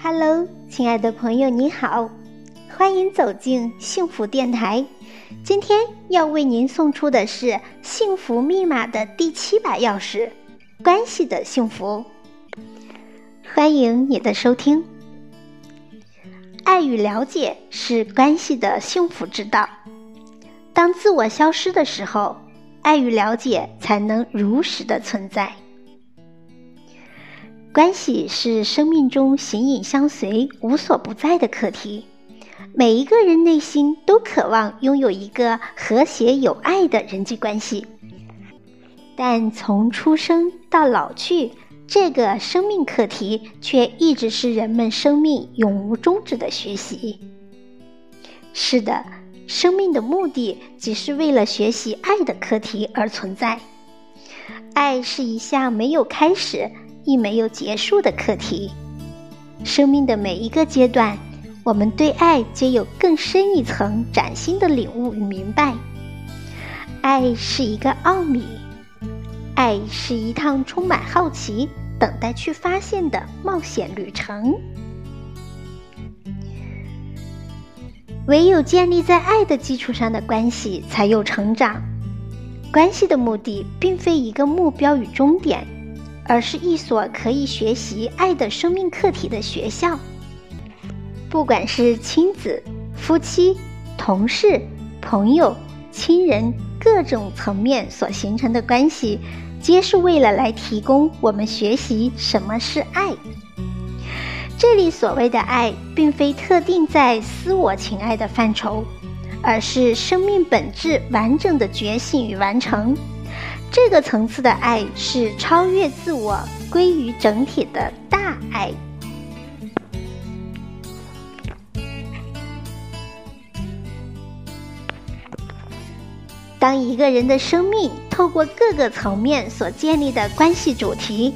Hello，亲爱的朋友，你好，欢迎走进幸福电台。今天要为您送出的是幸福密码的第七把钥匙——关系的幸福。欢迎你的收听。爱与了解是关系的幸福之道。当自我消失的时候，爱与了解才能如实的存在。关系是生命中形影相随、无所不在的课题。每一个人内心都渴望拥有一个和谐有爱的人际关系，但从出生到老去，这个生命课题却一直是人们生命永无终止的学习。是的，生命的目的即是为了学习爱的课题而存在。爱是一项没有开始。亦没有结束的课题。生命的每一个阶段，我们对爱皆有更深一层崭新的领悟与明白。爱是一个奥秘，爱是一趟充满好奇、等待去发现的冒险旅程。唯有建立在爱的基础上的关系，才有成长。关系的目的，并非一个目标与终点。而是一所可以学习爱的生命课题的学校。不管是亲子、夫妻、同事、朋友、亲人，各种层面所形成的关系，皆是为了来提供我们学习什么是爱。这里所谓的爱，并非特定在私我情爱的范畴，而是生命本质完整的觉醒与完成。这个层次的爱是超越自我、归于整体的大爱。当一个人的生命透过各个层面所建立的关系主题，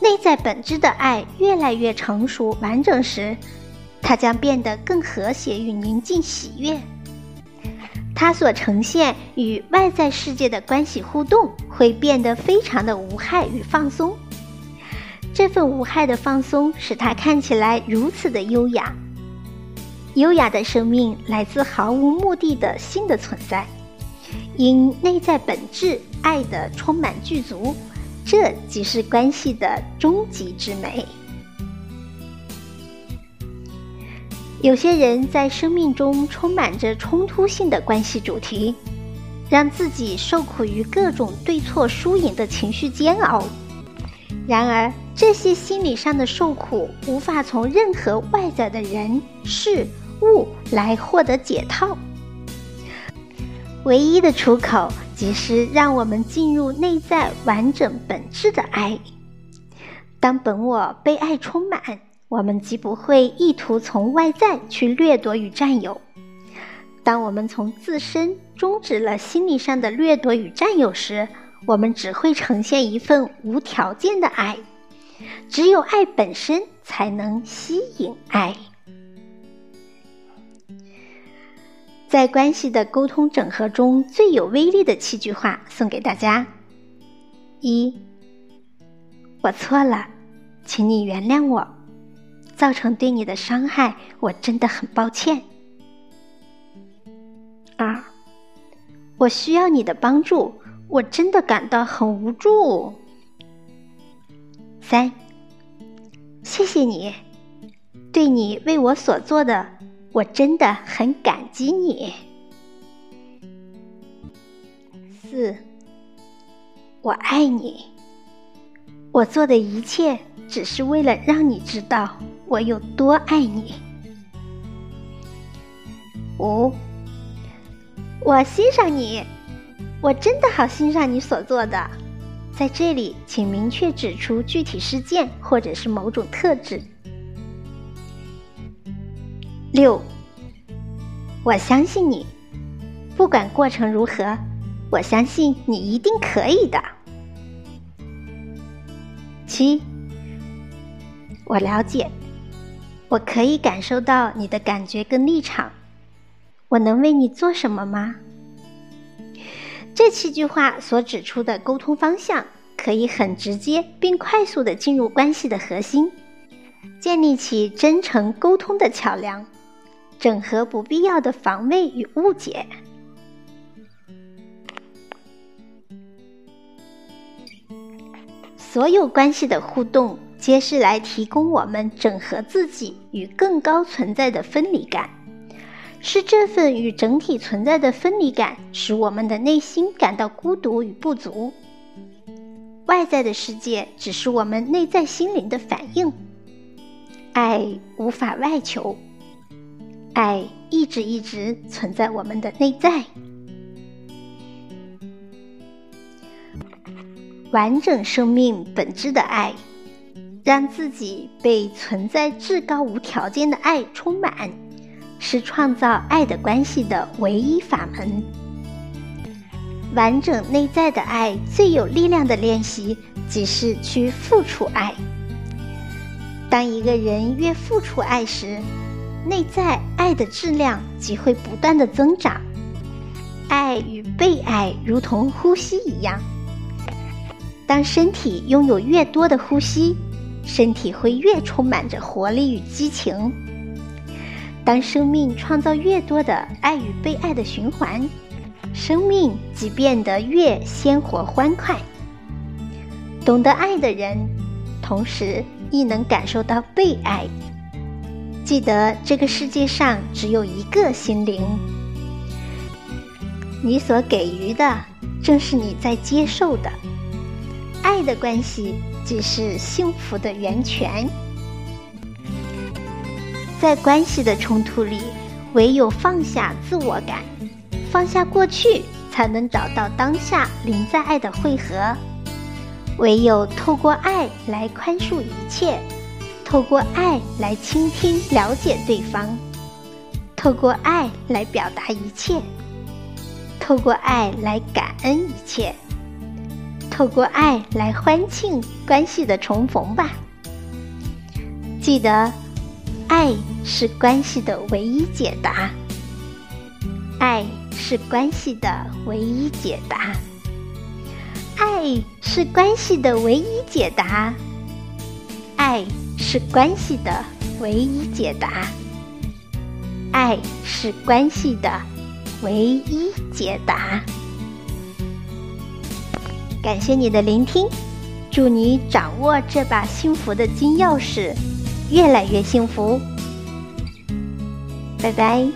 内在本质的爱越来越成熟完整时，它将变得更和谐与宁静、喜悦。它所呈现与外在世界的关系互动会变得非常的无害与放松。这份无害的放松使它看起来如此的优雅。优雅的生命来自毫无目的的新的存在，因内在本质爱的充满具足，这即是关系的终极之美。有些人在生命中充满着冲突性的关系主题，让自己受苦于各种对错输赢的情绪煎熬。然而，这些心理上的受苦无法从任何外在的人事物来获得解套。唯一的出口，即是让我们进入内在完整本质的爱。当本我被爱充满。我们既不会意图从外在去掠夺与占有。当我们从自身终止了心理上的掠夺与占有时，我们只会呈现一份无条件的爱。只有爱本身才能吸引爱。在关系的沟通整合中最有威力的七句话送给大家：一，我错了，请你原谅我。造成对你的伤害，我真的很抱歉。二，我需要你的帮助，我真的感到很无助。三，谢谢你，对你为我所做的，我真的很感激你。四，我爱你，我做的一切只是为了让你知道。我有多爱你？五，我欣赏你，我真的好欣赏你所做的。在这里，请明确指出具体事件或者是某种特质。六，我相信你，不管过程如何，我相信你一定可以的。七，我了解。我可以感受到你的感觉跟立场，我能为你做什么吗？这七句话所指出的沟通方向，可以很直接并快速的进入关系的核心。建立起真诚沟通的桥梁，整合不必要的防卫与误解。所有关系的互动，皆是来提供我们整合自己与更高存在的分离感。是这份与整体存在的分离感，使我们的内心感到孤独与不足。外在的世界只是我们内在心灵的反应。爱无法外求，爱一直一直存在我们的内在。完整生命本质的爱，让自己被存在至高无条件的爱充满，是创造爱的关系的唯一法门。完整内在的爱最有力量的练习，即是去付出爱。当一个人越付出爱时，内在爱的质量即会不断的增长。爱与被爱如同呼吸一样。当身体拥有越多的呼吸，身体会越充满着活力与激情。当生命创造越多的爱与被爱的循环，生命即变得越鲜活欢快。懂得爱的人，同时亦能感受到被爱。记得这个世界上只有一个心灵，你所给予的，正是你在接受的。爱的关系即是幸福的源泉。在关系的冲突里，唯有放下自我感，放下过去，才能找到当下临在爱的汇合。唯有透过爱来宽恕一切，透过爱来倾听了解对方，透过爱来表达一切，透过爱来感恩一切。透过爱来欢庆关系的重逢吧。记得，爱是关系的唯一解答。爱是关系的唯一解答。爱是关系的唯一解答。爱是关系的唯一解答。爱是关系的唯一解答。感谢你的聆听，祝你掌握这把幸福的金钥匙，越来越幸福。拜拜。